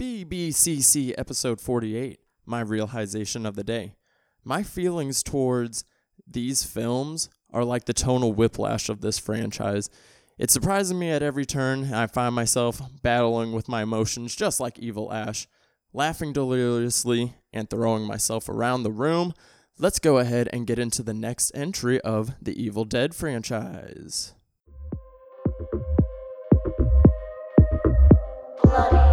BBCC episode 48, my realization of the day. My feelings towards these films are like the tonal whiplash of this franchise. It's surprising me at every turn. I find myself battling with my emotions just like Evil Ash, laughing deliriously and throwing myself around the room. Let's go ahead and get into the next entry of the Evil Dead franchise. Bloody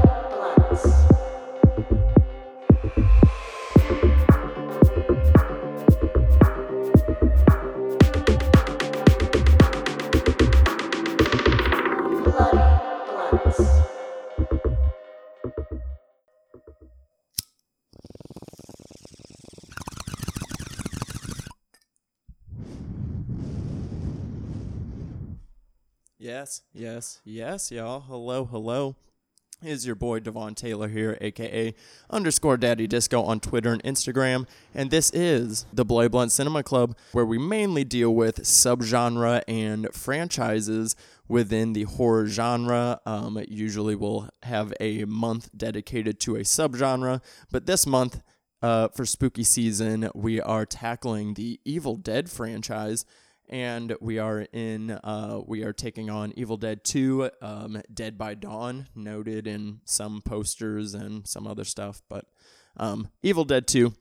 Yes, yes, yes, y'all. Hello, hello. Is your boy Devon Taylor here, aka underscore Daddy Disco on Twitter and Instagram, and this is the Bloody Blunt Cinema Club, where we mainly deal with subgenre and franchises within the horror genre. Um, usually, we'll have a month dedicated to a subgenre, but this month, uh, for spooky season, we are tackling the Evil Dead franchise and we are in uh, we are taking on evil dead 2 um, dead by dawn noted in some posters and some other stuff but um, evil dead 2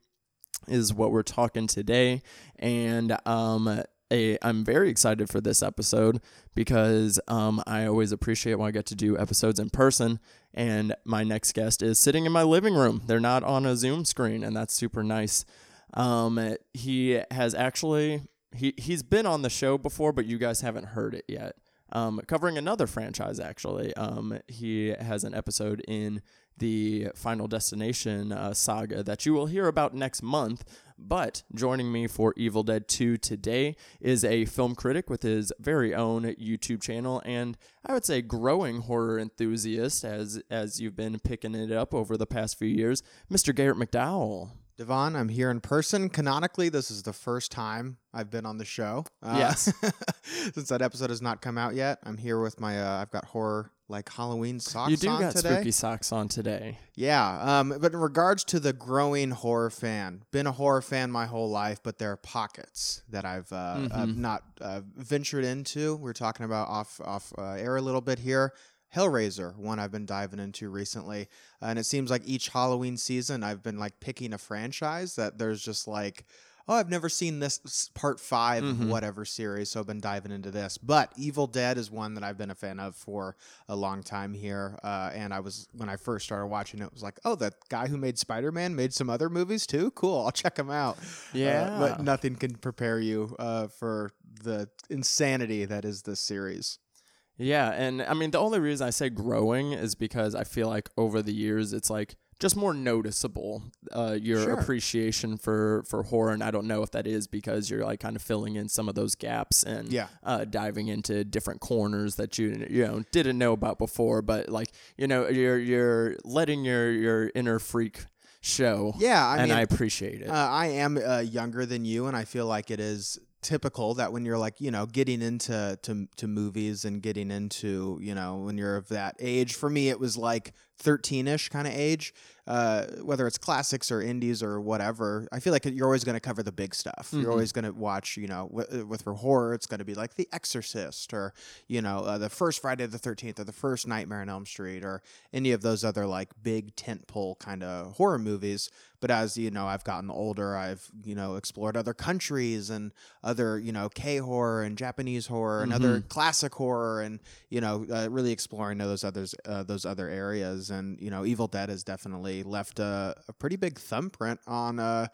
is what we're talking today. And um, i'm very excited for this episode because um, i always appreciate when i get to do episodes in person. And my next guest is sitting in my living room. They're not on a zoom screen and that's super nice. Um, he has actually he he's been on the show before, but you guys haven't heard it yet. Um, covering another franchise, actually. Um, he has an episode in the Final Destination uh, saga that you will hear about next month. But joining me for Evil Dead 2 today is a film critic with his very own YouTube channel, and I would say growing horror enthusiast as as you've been picking it up over the past few years, Mr. Garrett McDowell. Devon, I'm here in person. Canonically, this is the first time I've been on the show. Uh, Yes. since that episode has not come out yet, I'm here with my. Uh, I've got horror like Halloween socks you do on got today. spooky socks on today. Yeah, um, but in regards to the growing horror fan, been a horror fan my whole life, but there are pockets that I've uh, Mm-hmm. I've not uh, ventured into. We're talking about off off uh, air a little bit here. Hellraiser, one I've been diving into recently, and it seems like each Halloween season I've been like picking a franchise that there's just like. Oh, I've never seen this part 5 of Mhm. whatever series, so I've been diving into this. But Evil Dead is one that I've been a fan of for a long time here. Uh, and I was when I first started watching it, was like, oh, that guy who made Spider Man made some other movies too. Cool, I'll check him out. Uh, Yeah. but nothing can prepare you uh, for the insanity that is this series. Yeah, and I mean the only reason I say growing is because I feel like over the years it's like just more noticeable uh, your Sure. appreciation for for horror, and I don't know if that is because you're like kind of filling in some of those gaps and Yeah. uh, diving into different corners that you you know didn't know about before, but like you know you're you're letting your your inner freak show. Yeah, I and mean, I appreciate it. Uh, I am uh, younger than you, and I feel like it is typical that when you're like you know getting into to, to movies and getting into you know when you're of that age for me it was like 13ish kind of age uh, whether it's classics or indies or whatever i feel like you're always going to cover the big stuff. Mhm. you're always going to watch you know w- with for horror it's going to be like the exorcist or you know uh, the first friday the 13th or the first nightmare on elm street or any of those other like big tentpole kind of horror movies. But as you know i've gotten older i've you know explored other countries and other you know k horror and japanese horror and other classic horror and you know uh, really exploring those others uh, those other areas. And you know evil dead is definitely left a, a pretty big thumbprint on uh,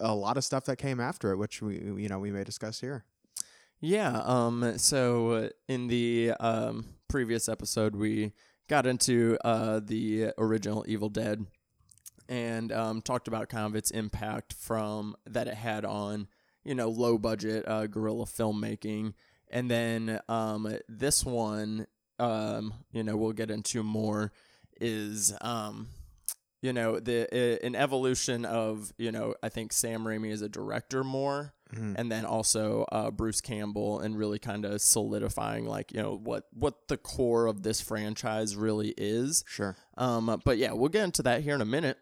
a lot of stuff that came after it which we you know we may discuss here Yeah. Um. So in the um previous episode, we got into uh the original Evil Dead, and um talked about kind of its impact from that it had on you know low budget uh, guerrilla filmmaking, and then um this one um you know we'll get into more is um you know the uh, an evolution of you know I think Sam Raimi as a director more and then also uh, Bruce Campbell, and really kind of solidifying like you know what what the core of this franchise really is. Sure. Um, but yeah, we'll get into that here in a minute.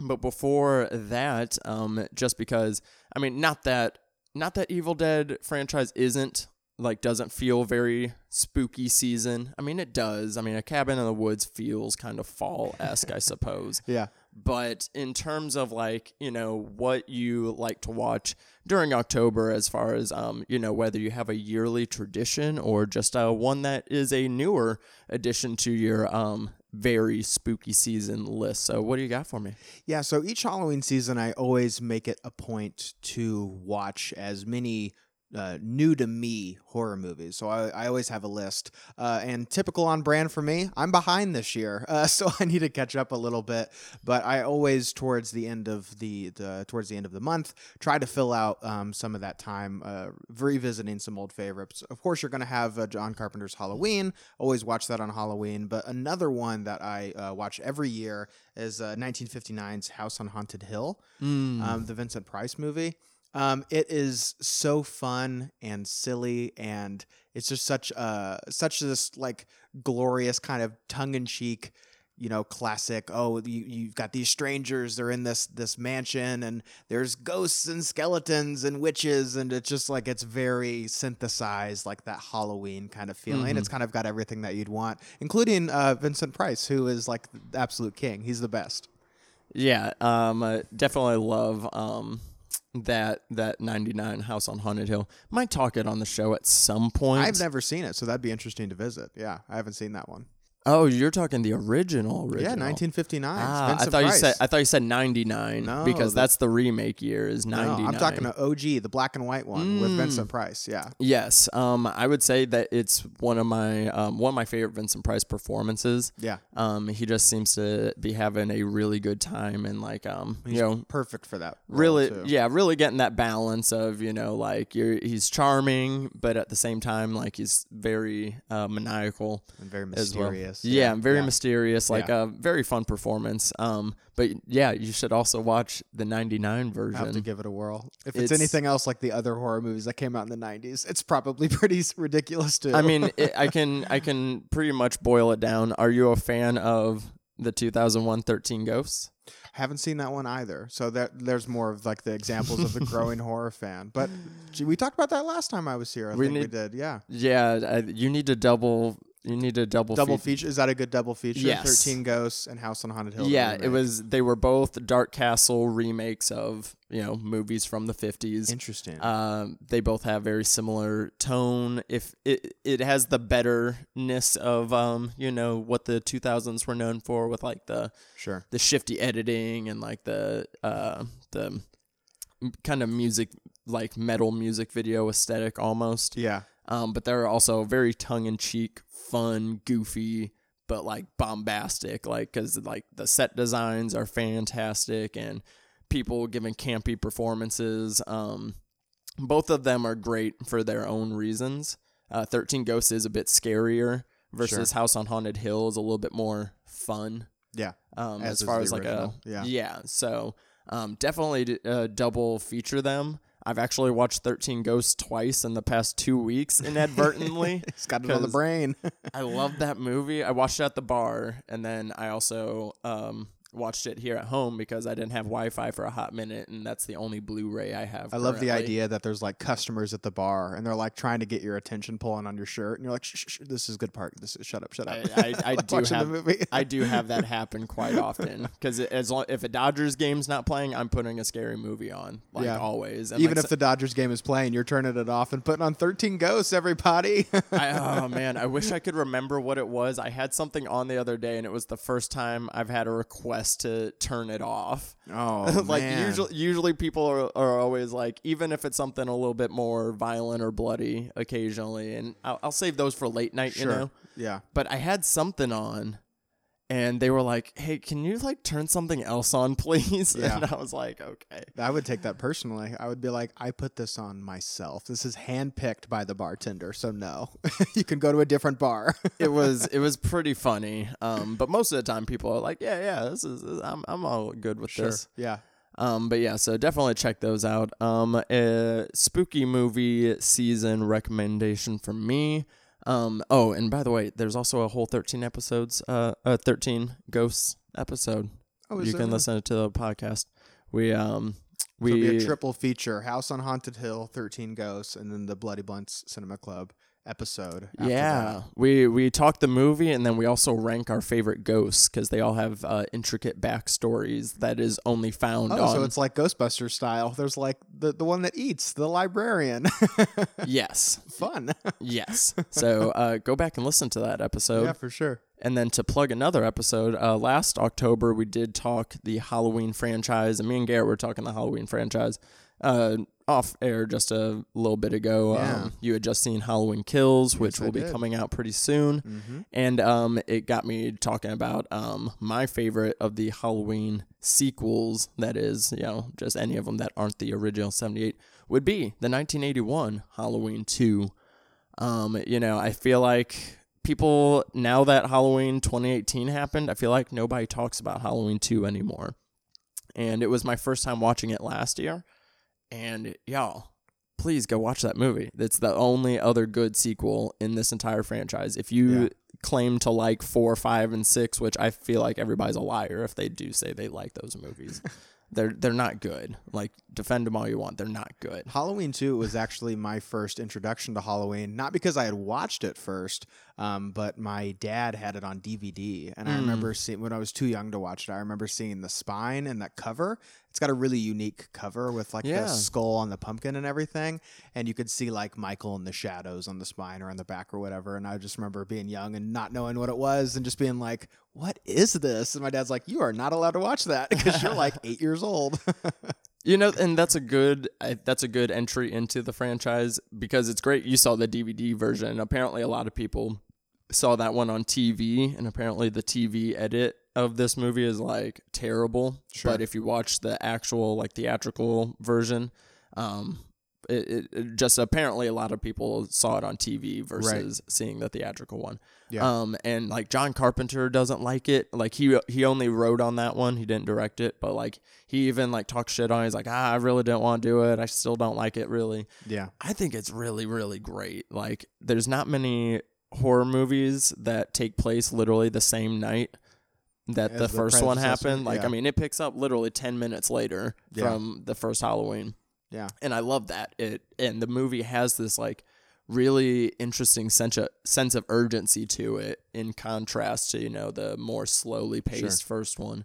But before that, um, just because I mean, not that not that Evil Dead franchise isn't like doesn't feel very spooky season. I mean, it does. I mean, a cabin in the woods feels kind of fall esque, I suppose. Yeah. But in terms of like, you know, what you like to watch during October, as far as, um, you know, whether you have a yearly tradition or just uh, one that is a newer addition to your um, very spooky season list. So, what do you got for me? Yeah, so each Halloween season, I always make it a point to watch as many uh, new to me horror movies. So I, I always have a list. Uh, and typical on brand for me, I'm behind this year, uh, so I need to catch up a little bit. But I always, towards the end of the, the towards the end of the month, try to fill out um, some of that time uh, revisiting some old favorites. Of course, you're going to have uh, John Carpenter's Halloween. Always watch that on Halloween. But another one that I uh, watch every year is uh, 1959's House on Haunted Hill, um, the Vincent Price movie. Um, it is so fun and silly, and it's just such a such this like glorious kind of tongue in cheek, you know, classic. Oh, you, you've got these strangers. They're in this this mansion, and there's ghosts and skeletons and witches, and it's just like it's very synthesized, like that Halloween kind of feeling. It's kind of got everything that you'd want, including uh, Vincent Price, who is like the absolute king. He's the best. Yeah, um, definitely love um, that that 99 House on Haunted Hill. Might talk it on the show at some point. I've never seen it, so that'd be interesting to visit. Yeah, I haven't seen that one. Oh, you're talking the original original. Yeah, 1959. Ah, I thought you said I thought you said 99 No, because the- that's the remake year is 99. No, I'm talking to OG, the black and white one with Vincent Price. Yeah. Yes, um, I would say that it's one of my um, one of my favorite Vincent Price performances. Yeah. Um, he just seems to be having a really good time and like um, you know, Perfect for that. really too. yeah really getting that balance of you know like you're he's charming but at the same time like he's very uh, maniacal And very well. Mysterious. yeah, very yeah. mysterious like Yeah. a very fun performance um but yeah you should also watch the 99 I have to give it a whirl. If it's, It's- anything else like the other horror movies that came out in the 90s, it's probably pretty ridiculous too. i mean it, i can i can pretty much boil it down are you a fan of the 2001 13 ghosts haven't seen that one either. So that there's more of like the examples of the growing horror fan. But gee, we talked about that last time I was here. I We think we need- did. Yeah. yeah I, you need to double you need a double Double feat- feature. Is that a good double feature? Yes. 13 Ghosts and House on Haunted Hill. Yeah, it was. They were both Dark Castle remakes of you know movies from the fifties. interesting. Um, they both have very similar tone. If it it has the betterness of um you know what the two thousands were known for with like the sure. the shifty editing and like the uh the kind of music like metal music video aesthetic almost. Yeah. Um, but they're also very tongue in cheek, fun, goofy, but like bombastic. Like, cause like the set designs are fantastic and people giving campy performances. Um, both of them are great for their own reasons. Uh, 13 Ghosts is a bit scarier versus House on Haunted Hill is a little bit more fun. Yeah. Um, As as, far as like original, a yeah. yeah. So um, definitely d- uh, double feature them. I've actually watched Thirteen Ghosts twice in the past two weeks inadvertently. It's got it on the brain. I love that movie. I watched it at the bar, and then I also um, watched it here at home because I didn't have Wi-Fi for a hot minute, and that's the only Blu-ray I have. I love the idea that there's like customers at the bar and they're like trying to get your attention pulling on your shirt and you're like, shh, shh, shh, this is a good part. This is shut up, shut up. I, I, I do have the movie. I do have that happen quite often because as long if a Dodgers game's not playing, I'm putting a scary movie on like Yeah. always. And Even like, if the Dodgers game is playing, you're turning it off and putting on 13 Ghosts, everybody. I, oh man, I wish I could remember what it was. I had something on the other day, and it was the first time I've had a request to turn it off. oh, like man. usually, usually people are, are always like, even if it's something a little bit more violent or bloody, occasionally, and I'll, I'll save those for late night, Sure. you know. Yeah. But I had something on. And they were like, "Hey, can you like turn something else on, please?" Yeah. And I was like, "Okay." I would take that personally. I would be like, I put this on myself. This is handpicked by the bartender, so no. you can go to a different bar. it was it was pretty funny. Um, but most of the time, people are like, "Yeah, yeah, this is I'm I'm all good with sure. this." Yeah. Um, but yeah, so definitely check those out. Um, a spooky movie season recommendation from me. Um, oh, and by the way, there's also a whole 13 episodes, uh, a 13 ghosts episode. Oh, you can listen to the podcast. We um So we be a triple feature: House on Haunted Hill, Thirteen Ghosts, and then the Bloody Blunts Cinema Club episode. yeah that. we we talk the movie and then we also rank our favorite ghosts because they all have uh, intricate backstories that is only found Oh, on so it's like Ghostbusters style. There's like the the one that eats, the librarian. yes Fun. yes so uh, go back and listen to that episode yeah, for sure. And then to plug another episode, uh, last October we did talk the Halloween franchise, and me and Garrett were talking the Halloween franchise uh, off air just a little bit ago. Yeah. Um, you had just seen Halloween Kills, which I will be did. coming out pretty soon, Mm-hmm. and um, it got me talking about um, my favorite of the Halloween sequels. That is, you know, just any of them that aren't the original '78 would be the 1981 Halloween Two. Um, you know, I feel like people now that Halloween 2018 happened, I feel like nobody talks about Halloween 2 anymore. And it was my first time watching it last year. And y'all, please go watch that movie. It's the only other good sequel in this entire franchise. If you Yeah. claim to like 4, 5 and 6, which I feel like everybody's a liar if they do say they like those movies. they're they're not good. Like defend them all you want. They're not good. Halloween 2 was actually my first introduction to Halloween, not because I had watched it first, um, but my dad had it on DVD. And I Mm. remember seeing, when I was too young to watch it, I remember seeing the spine and that cover. It's got a really unique cover with like Yeah. the skull on the pumpkin and everything. And you could see like Michael in the shadows on the spine or on the back or whatever. And I just remember being young and not knowing what it was and just being like, what is this? And my dad's like, you are not allowed to watch that because you're like eight years old. You know, and that's a good that's a good entry into the franchise because it's great. You saw the DVD version. Apparently, a lot of people saw that one on TV, and apparently, the TV edit of this movie is like terrible. Sure. But if you watch the actual like theatrical version, um, it, it, it just apparently a lot of people saw it on TV versus seeing the theatrical one. Yeah. Um, and like John Carpenter doesn't like it. Like he he only wrote on that one. He didn't direct it, but like he even like talked shit on. it. He's like, ah, I really didn't want to do it. I still don't like it really. yeah. I think it's really really great. Like there's not many horror movies that take place literally the same night that the the first one happened. Like yeah. I mean, it picks up literally 10 minutes later Yeah. from the first Halloween Yeah. and I love that. It and the movie has this like really interesting sense of, sense of urgency to it in contrast to you know the more slowly paced first one.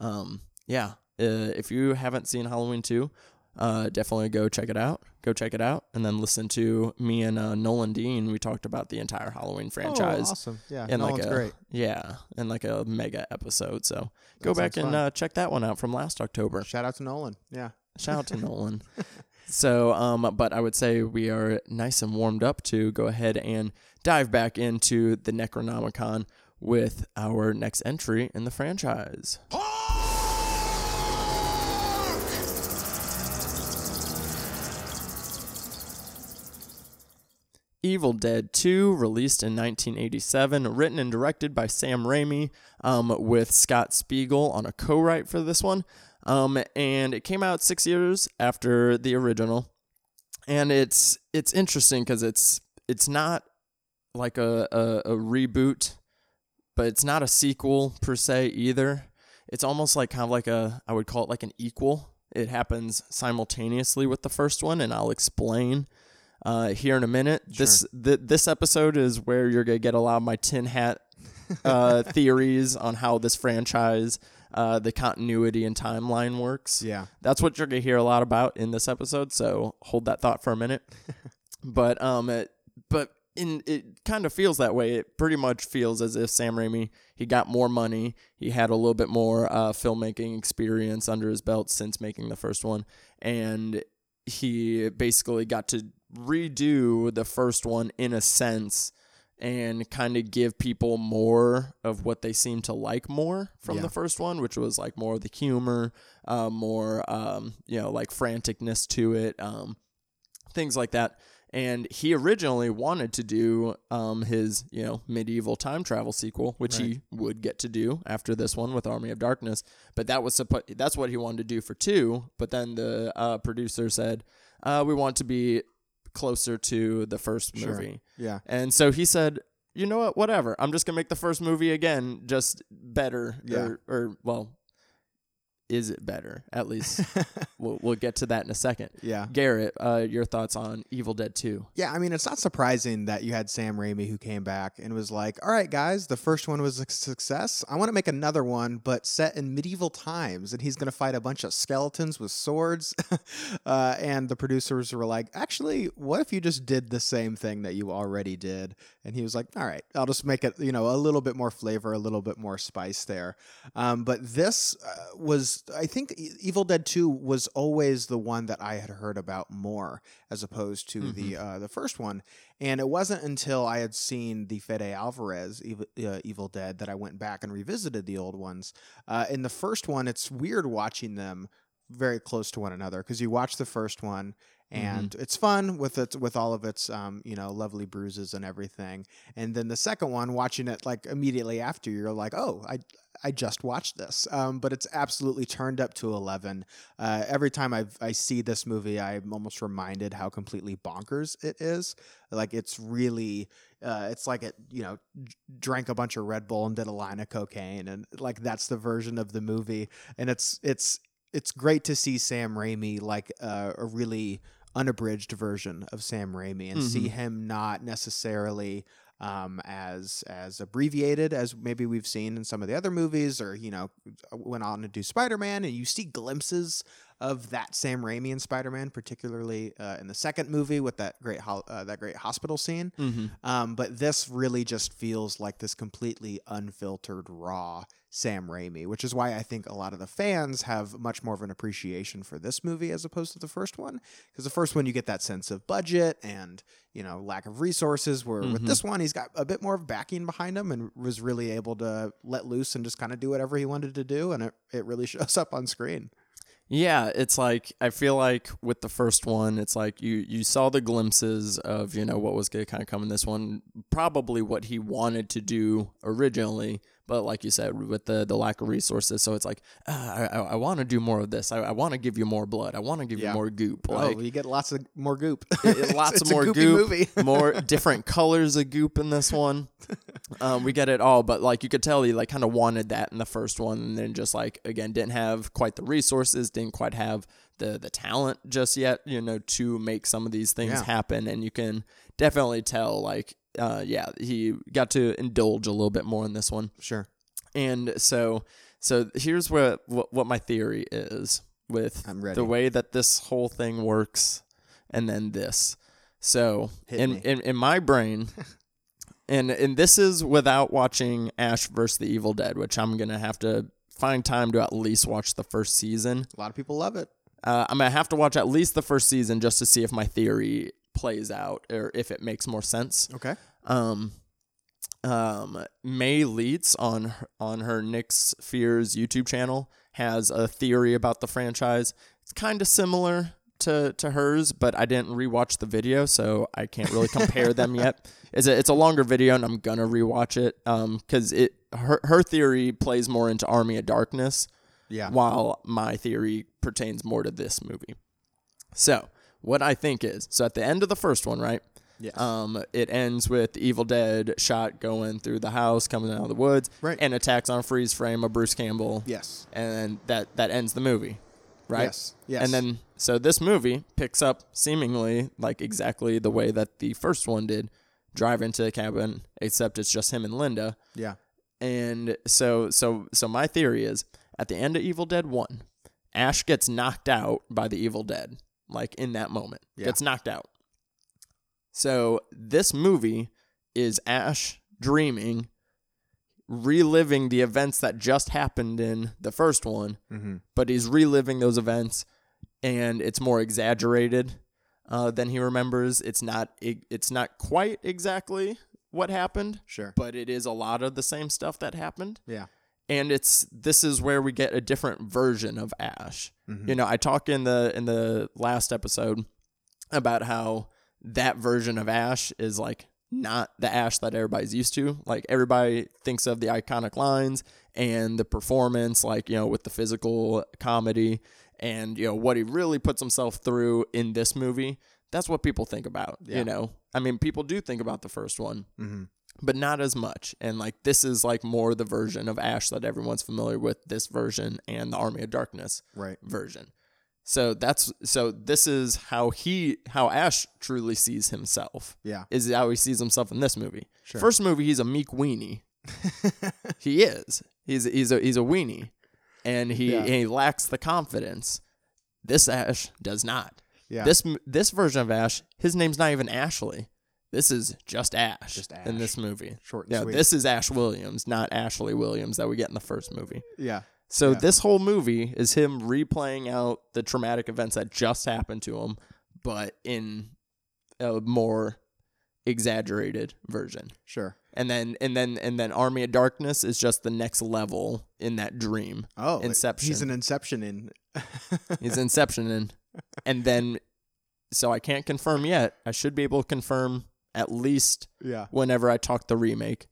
Um, yeah, uh, if you haven't seen Halloween two, uh, definitely go check it out. Go check it out, and then listen to me and uh, Nolan Dean. We talked about the entire Halloween franchise. Oh, awesome. Yeah. Nolan's like a great. yeah, in like a mega episode. So go back and uh, check that one out from last October. Shout out to Nolan. Yeah. Shout out to Nolan. So, um, but I would say we are nice and warmed up to go ahead and dive back into the Necronomicon with our next entry in the franchise. Evil Dead 2, released in 1987, written and directed by Sam Raimi, um, with Scott Spiegel on a co-write for this one. Um, and it came out six years after the original, and it's it's interesting because it's it's not like a, a a reboot, but it's not a sequel per se either. It's almost like kind of like a I would call it like an equal. It happens simultaneously with the first one, and I'll explain uh, here in a minute. This th- this episode is where you're gonna get a lot of my tin hat uh, theories on how this franchise, uh, the continuity and timeline works. Yeah. That's what you're gonna hear a lot about in this episode. So hold that thought for a minute. but um, it, but in it kind of feels that way. It pretty much feels as if Sam Raimi he got more money. He had a little bit more uh, filmmaking experience under his belt since making the first one, and he basically got to redo the first one in a sense and kind of give people more of what they seem to like more from Yeah. the first one, which was like more of the humor, uh, more um, you know, like franticness to it, um, things like that. And he originally wanted to do um, his, you know, medieval time travel sequel, which he would get to do after this one with Army of Darkness. But that was suppo- that's what he wanted to do for two. But then the uh, producer said, uh, "We want to be closer to the first Sure. Movie." Yeah. And so he said, "You know what? Whatever. I'm just gonna make the first movie again, just better. Yeah. Or, or well, is it better? At least we'll, we'll get to that in a second. Yeah. Garrett, uh, your thoughts on Evil Dead Two? Yeah, I mean, it's not surprising that you had Sam Raimi who came back and was like, all right, guys, the first one was a success. I want to make another one, but set in medieval times. And he's going to fight a bunch of skeletons with swords. uh, and the producers were like, actually, what if you just did the same thing that you already did? And he was like, all right, I'll just make it, you know, a little bit more flavor, a little bit more spice there. Um, but this uh, was, I think Evil Dead 2 was always the one that I had heard about more as opposed to the uh, the first one. And it wasn't until I had seen the Fede Alvarez Evil, uh, Evil Dead that I went back and revisited the old ones. Uh, in the first one, it's weird watching them very close to one another because you watch the first one and it's fun with it with all of its um, you know lovely bruises and everything. And then the second one watching it like immediately after you're like oh i i just watched this. Um, but it's absolutely turned up to 11 uh, every time i i see this movie i'm almost reminded how completely bonkers it is. Like it's really uh, it's like it you know drank a bunch of red bull and did a line of cocaine and like that's the version of the movie. And it's it's it's great to see Sam Raimi like uh, a really unabridged version of Sam Raimi and see him not necessarily um, as as abbreviated as maybe we've seen in some of the other movies, or you know, went on to do Spider Man, and you see glimpses of that Sam Raimi in Spider Man, particularly uh, in the second movie with that great ho- uh, that great hospital scene. Mm-hmm. Um, but this really just feels like this completely unfiltered, raw Sam Raimi, which is why I think a lot of the fans have much more of an appreciation for this movie as opposed to the first one. Because the first one, you get that sense of budget and you know lack of resources. Where with Mhm. this one, he's got a bit more of backing behind him and was really able to let loose and just kind of do whatever he wanted to do, and it it really shows up on screen. Yeah, it's like I feel like with the first one, it's like you you saw the glimpses of you know what was going to kind of come in this one, probably what he wanted to do originally, but like you said, with the the lack of resources, so it's like uh, I I, want to do more of this. I, I want to give you more blood. I want to give Yeah. you more goop. Like oh, you get lots of more goop. it- lots of more goop, movie. more different colors of goop in this one. Um, we get it all, but like you could tell, he like kind of wanted that in the first one, and then just like again didn't have quite the resources, didn't quite have the the talent just yet, you know, to make some of these things Yeah. happen. And you can definitely tell, like, uh, yeah, he got to indulge a little bit more in this one. sure. And so, so here's what what, what my theory is with I'm ready. the way that this whole thing works, and then this. So in, in in my brain, and and this is without watching Ash versus the Evil Dead, which I'm gonna have to find time to at least watch the first season. A lot of people love it. Uh, I'm gonna have to watch at least the first season just to see if my theory plays out or if it makes more sense. Okay. Um, um, May Leitz on on her Nyx Fears YouTube channel has a theory about the franchise. It's kind of similar to to hers, but I didn't rewatch the video, so I can't really compare them yet. It's a it's a longer video, and I'm gonna rewatch it. Um, because it her her theory plays more into Army of Darkness, Yeah. while my theory pertains more to this movie. So what I think is, so at the end of the first one, right? Yes. Um, it ends with the Evil Dead shot going through the house, coming out of the woods, Right. and attacks on freeze frame of Bruce Campbell, yes. and that that ends the movie, right? Yes. Yes. And then so this movie picks up seemingly like exactly the way that the first one did, drive into the cabin, except it's just him and Linda. Yeah. And so so so my theory is at the end of Evil Dead 1, Ash gets knocked out by the Evil Dead like in that moment. Yeah. Gets knocked out. So this movie is Ash dreaming reliving the events that just happened in the first one, Mm-hmm. but he's reliving those events and it's more exaggerated uh, than he remembers. It's not it, it's not quite exactly what happened, Sure. but it is a lot of the same stuff that happened. Yeah. And it's this is where we get a different version of Ash. Mhm. You know, I talk in the in the last episode about how that version of Ash is like not the Ash that everybody's used to. Like everybody thinks of the iconic lines and the performance, like, you know, with the physical comedy and, you know, what he really puts himself through in this movie. That's what people think about, Yeah. you know. I mean, people do think about the first one, Mm-hmm. But not as much. And like this is like more the version of Ash that everyone's familiar with, this version and the Army of Darkness Right. version. So that's so this is how he how Ash truly sees himself. Yeah. Is how he sees himself in this movie. Sure. First movie he's a meek weenie. he is. He's he's a he's a weenie. And he Yeah. he lacks the confidence. This Ash does not. Yeah. This this version of Ash, his name's not even Ashley. This is just Ash, Just in this movie. Short Yeah, sweet. this is Ash Williams, not Ashley Williams that we get in the first movie. yeah. So Yeah. this whole movie is him replaying out the traumatic events that just happened to him, but in a more exaggerated version. Sure. And then and then and then Army of Darkness is just the next level in that dream. Oh, Inception. He's an Inception in. He's Inception in, and then so I can't confirm yet. I should be able to confirm at least yeah. whenever I talk the remake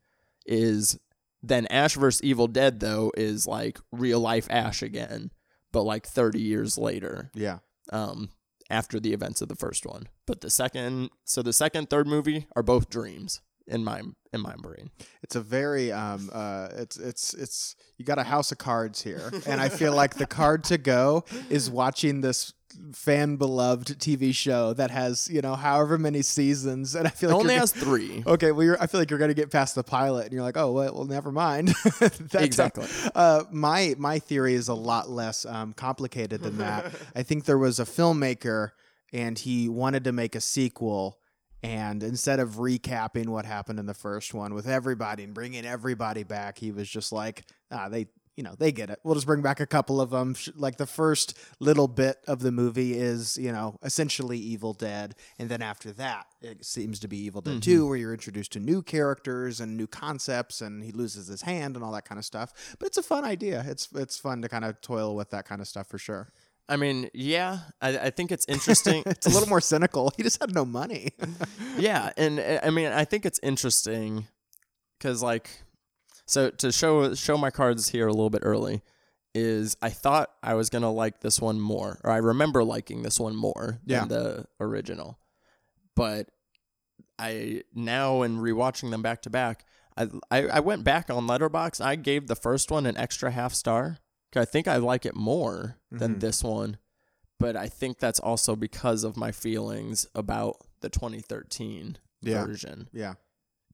is then Ash vs Evil Dead though is like real life Ash again, but like 30 years later, Yeah. um, after the events of the first one. But the second, so the second, third movie are both dreams in my in my brain. It's a very um uh it's it's it's you got a house of cards here and I feel like the card to go is watching this fan beloved TV show that has, you know, however many seasons and I feel It like only has three. gonna- Okay, well, you're, I feel like you're going to get past the pilot, and you're like, "Oh, well, well never mind." That's Exactly. Uh, my my theory is a lot less um, complicated than that. I think there was a filmmaker, and he wanted to make a sequel, and instead of recapping what happened in the first one with everybody and bringing everybody back, he was just like, "Ah, they." You know, they get it. We'll just bring back a couple of them. Like the first little bit of the movie is, you know, essentially Evil Dead. And then after that, it seems to be Evil Dead mm-hmm. 2, where you're introduced to new characters and new concepts, and he loses his hand and all that kind of stuff. But it's a fun idea. It's it's fun to kind of toil with that kind of stuff for sure. I mean, yeah, I, I think it's interesting. It's a little more cynical. He just had no money. yeah, and I mean, I think it's interesting because, like, so to show show my cards here a little bit early is I thought I was gonna like this one more, or I remember liking this one more Yeah. than the original, but I now in rewatching them back to back, I, I I went back on Letterboxd. I gave the first one an extra half star. I think I like it more than Mhm. this one, but I think that's also because of my feelings about the 2013 Yeah. version. yeah.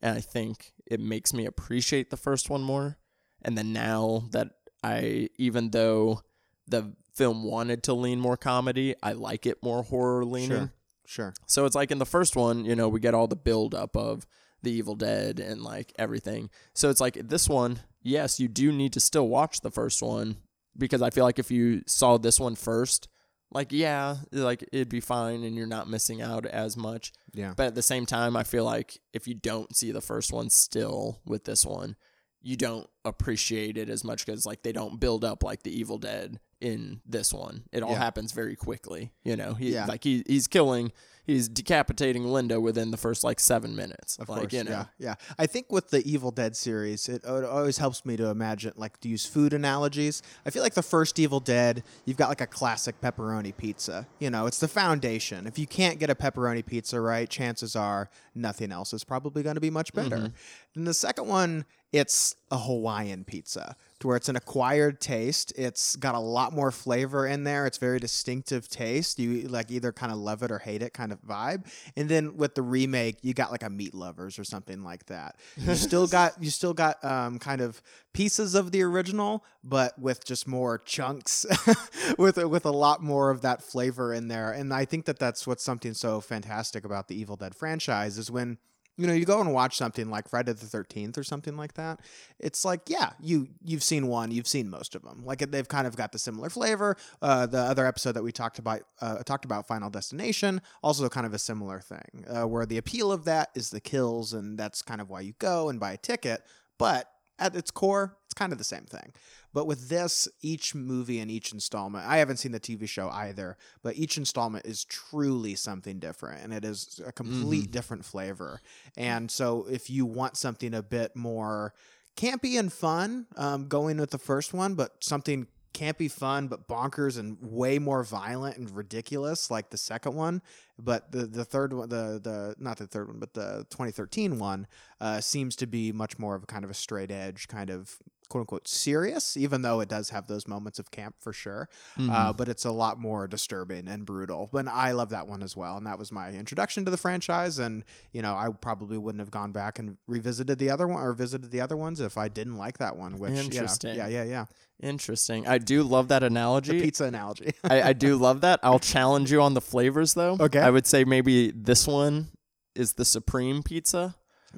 And I think it makes me appreciate the first one more. And then now that I, even though the film wanted to lean more comedy, I like it more horror leaning. Sure. Sure. So it's like in the first one, you know, we get all the build up of the Evil Dead and like everything. So it's like this one, yes, you do need to still watch the first one because I feel like if you saw this one first, like yeah, like it'd be fine and you're not missing out as much. Yeah. But at the same time, I feel like if you don't see the first one still with this one, you don't appreciate it as much because like they don't build up like the Evil Dead in this one. It all Yeah. happens very quickly. You know, he Yeah. like he he's killing, he's decapitating Linda within the first like seven minutes. Of like course, you know, yeah, yeah. I think with the Evil Dead series, it, it always helps me to imagine, like, to use food analogies. I feel like the first Evil Dead, you've got like a classic pepperoni pizza. You know, it's the foundation. If you can't get a pepperoni pizza right, chances are nothing else is probably going to be much better. Mm-hmm. And the second one, it's a Hawaiian pizza, to where it's an acquired taste. It's got a lot more flavor in there. It's very distinctive taste. You like either kind of love it or hate it kind of vibe. And then with the remake, you got like a meat lovers or something like that. You still got you still got um, kind of pieces of the original, but with just more chunks, with with a lot more of that flavor in there. And I think that that's what's something so fantastic about the Evil Dead franchise is when you know you go and watch something like Friday the 13th or something like that it's like yeah you you've seen one you've seen most of them like they've kind of got the similar flavor uh, the other episode that we talked about uh, talked about Final Destination also kind of a similar thing uh, where the appeal of that is the kills and that's kind of why you go and buy a ticket but at its core it's kind of the same thing But with this, each movie and each installment, I haven't seen the TV show either, but each installment is truly something different and it is a complete Mm-hmm. different flavor. And so if you want something a bit more campy and fun, um, going with the first one, but something campy fun but bonkers and way more violent and ridiculous like the second one but the the third one the the not the third one but the 2013 one uh, seems to be much more of a kind of a straight edge kind of quote unquote serious even though it does have those moments of camp for sure Mm-hmm. uh, but it's a lot more disturbing and brutal but i love that one as well and that was my introduction to the franchise and you know i probably wouldn't have gone back and revisited the other one or visited the other ones if i didn't like that one which you know, Interesting. yeah yeah yeah Interesting. I do love that the analogy. pizza analogy I, I do love that. I'll challenge you on the flavors though. Okay. I would say maybe this one is the supreme pizza.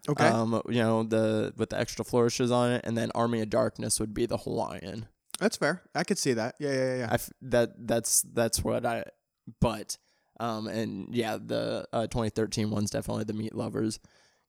Okay Um, you know, the with the extra flourishes on it, and then Army of Darkness would be the Hawaiian. That's fair. I could see that. Yeah, yeah, yeah. I f- that that's that's what I but um and yeah, the uh, 2013 one's definitely the meat lovers.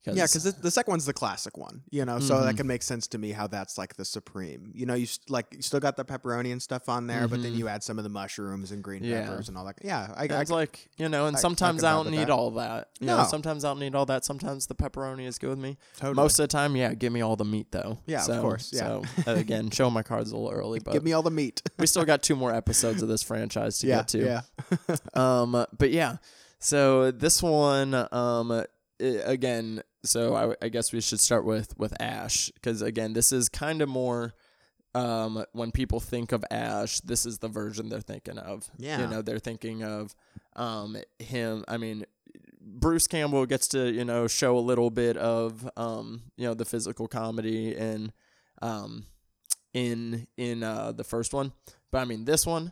Cause, yeah, because the, the second one's the classic one, you know, so Mm-hmm. that can make sense to me how that's like the supreme. You know, you st- like you still got the pepperoni and stuff on there, but then you add some of the mushrooms and green Mm-hmm. Yeah. peppers and all that. Yeah, I, I it's like you know, and I- I sometimes can I, don't need that. all that. You know, No. sometimes I don't need all that. Sometimes the pepperoni is good with me. totally. Most of the time, yeah, give me all the meat though. Yeah, of course, yeah. So uh, again, show my cards a little early, but give me all the meat. we still got two more episodes of this franchise to yeah, get to. yeah. Um, but yeah, so this one, um, i- again, so I, I guess we should start with with Ash because again, this is kind of more. Um, when people think of Ash, this is the version they're thinking of. Yeah. you know, they're thinking of um him. I mean, Bruce Campbell gets to you know show a little bit of um you know the physical comedy and um in in uh the first one, but I mean this one,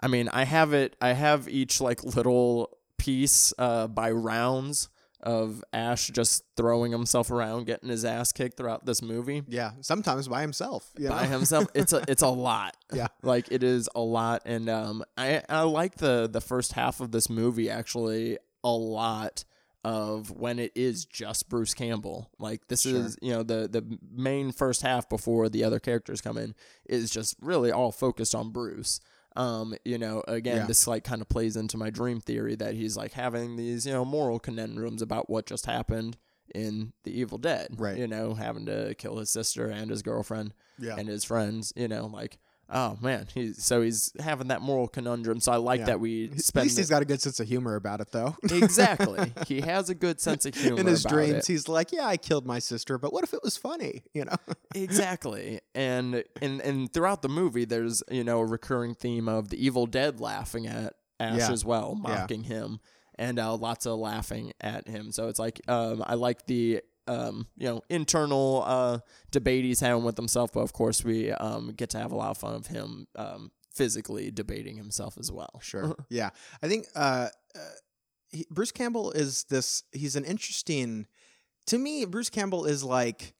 I mean I have it. I have each like little piece uh by rounds of Ash just throwing himself around, getting his ass kicked throughout this movie yeah, sometimes by himself. You by himself. It's a it's a lot. Yeah. like it is a lot, and um, I I like the the first half of this movie actually a lot of when it is just Bruce Campbell. Like this Sure. is you know the the main first half before the other characters come in is just really all focused on Bruce. Um, you know, again, Yeah. this like kind of plays into my dream theory that he's like having these, you know, moral conundrums about what just happened in The Evil Dead. Right. You know, having to kill his sister and his girlfriend Yeah. and his friends, you know, like oh man, he's so he's having that moral conundrum. So I like Yeah. that we At spend least the- he's got a good sense of humor about it, though. exactly. He has a good sense of humor In his about dreams, it. he's like, "Yeah, I killed my sister, but what if it was funny?" You know? exactly. And and and throughout the movie, there's you know a recurring theme of the Evil Dead laughing at Ash Yeah. as well, mocking him, and uh, lots of laughing at him. So it's like um, I like the um, you know internal uh, debate he's having with himself, but of course we um, get to have a lot of fun of him um, physically debating himself as well. Sure. yeah. I think uh, uh, he, Bruce Campbell is this. He's an interesting. To me, Bruce Campbell is like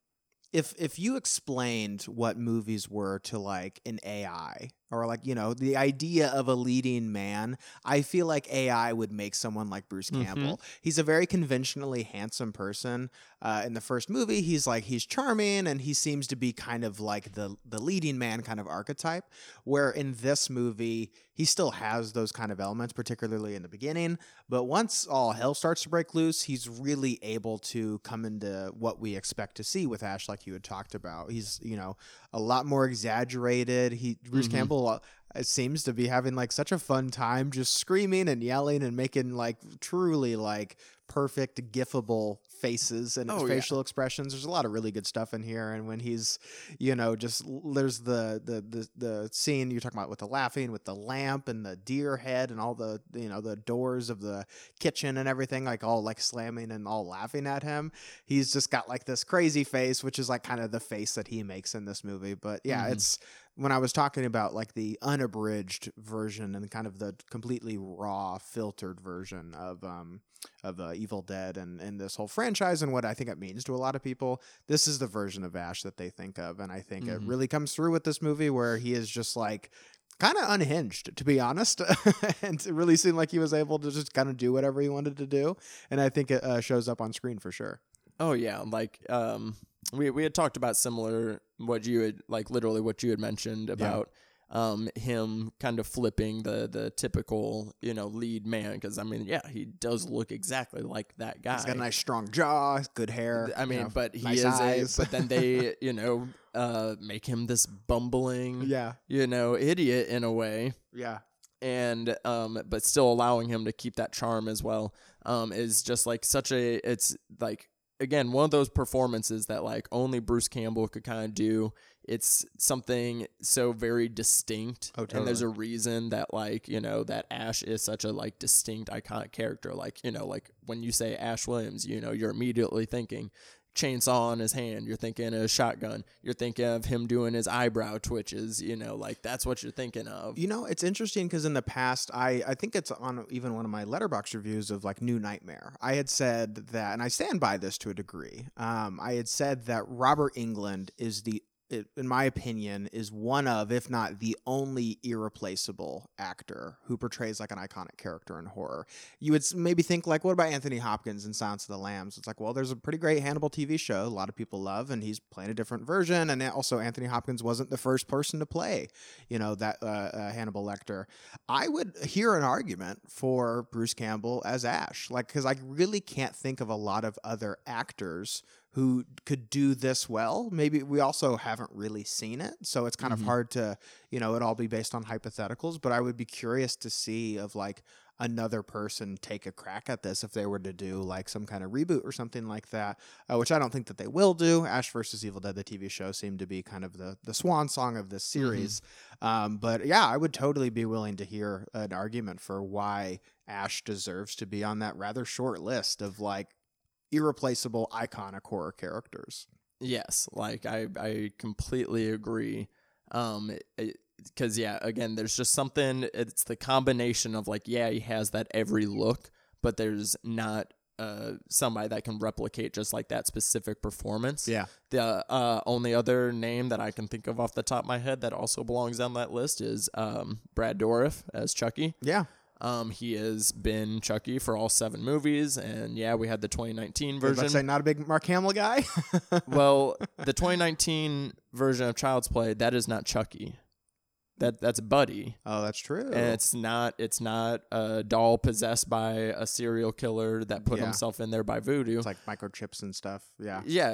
if if you explained what movies were to like an AI or like you know the idea of a leading man, I feel like AI would make someone like Bruce Mhm. Campbell. He's a very conventionally handsome person. Uh, in the first movie, he's like he's charming and he seems to be kind of like the the leading man kind of archetype. Where in this movie, he still has those kind of elements, particularly in the beginning. But once all hell starts to break loose, he's really able to come into what we expect to see with Ash, like you had talked about. He's, you know, a lot more exaggerated. He Bruce Mhm. Campbell uh, it seems to be having like such a fun time just screaming and yelling and making like truly like perfect gifable faces and Oh, yeah. facial expressions there's a lot of really good stuff in here and when he's you know just there's the the the, the scene you're talking about with the laughing with the lamp and the deer head and all the you know the doors of the kitchen and everything like all like slamming and all laughing at him he's just got like this crazy face which is like kind of the face that he makes in this movie but yeah Mhm. it's when I was talking about like the unabridged version and kind of the completely raw filtered version of um of uh, Evil Dead and and this whole franchise and what I think it means to a lot of people, this is the version of Ash that they think of, and I think it Mhm. really comes through with this movie where he is just like kind of unhinged to be honest and it really seemed like he was able to just kind of do whatever he wanted to do and i think it uh, shows up on screen for sure Oh yeah, like um, we we had talked about similar what you had like literally what you had mentioned about um him kind of flipping the the typical you know lead man because I mean yeah he does look exactly like that guy. He's got a nice strong jaw, good hair. I you mean, know, but he nice is eyes. a. But then they, you know, uh, make him this bumbling, yeah, you know, idiot in a way, yeah, and um, but still allowing him to keep that charm as well. Um, is just like such a. It's like again one of those performances that like only Bruce Campbell could kind of do. It's something so very distinct, Oh, and there's a reason that like you know that Ash is such a like distinct iconic character. Like you know, like when you say Ash Williams, you know, you're immediately thinking chainsaw in his hand. You're thinking of a shotgun. You're thinking of him doing his eyebrow twitches. You know, like that's what you're thinking of. You know, it's interesting because in the past, I, I think it's on even one of my Letterboxd reviews of like New Nightmare. I had said that, and I stand by this to a degree. Um, I had said that Robert Englund is the, i- in my opinion, is one of, if not the only irreplaceable actor who portrays like an iconic character in horror. You would maybe think like, what about Anthony Hopkins in Silence of the Lambs? It's like, well, there's a pretty great Hannibal TV show a lot of people love, and he's playing a different version. And also, Anthony Hopkins wasn't the first person to play, you know, that uh, uh, Hannibal Lecter. I would hear an argument for Bruce Campbell as Ash, like because I really can't think of a lot of other actors who could do this well. Maybe we also haven't really seen it, so it's kind Mhm. of hard to, you know, it all be based on hypotheticals. But I would be curious to see of like another person take a crack at this if they were to do like some kind of reboot or something like that, uh, which I don't think that they will do. Ash versus Evil Dead, the TV show, seemed to be kind of the the swan song of this series. Um, but yeah, I would totally be willing to hear an argument for why Ash deserves to be on that rather short list of like irreplaceable iconic horror characters. Yes, like I I completely agree. Um, because yeah, again, there's just something. It's the combination of like, yeah, he has that every look, but there's not uh somebody that can replicate just like that specific performance. Yeah. The uh only other name that I can think of off the top of my head that also belongs on that list is um Brad Dourif as Chucky. Yeah. Um, he has been Chucky for all seven movies, and yeah, we had the 2019 I about to version. say not a big Mark Hamill guy. well, the 2019 version of Child's Play that is not Chucky. That that's Buddi, oh, that's true. and it's not it's not a doll possessed by a serial killer that put Yeah. himself in there by voodoo. It's like microchips and stuff. Yeah. yeah,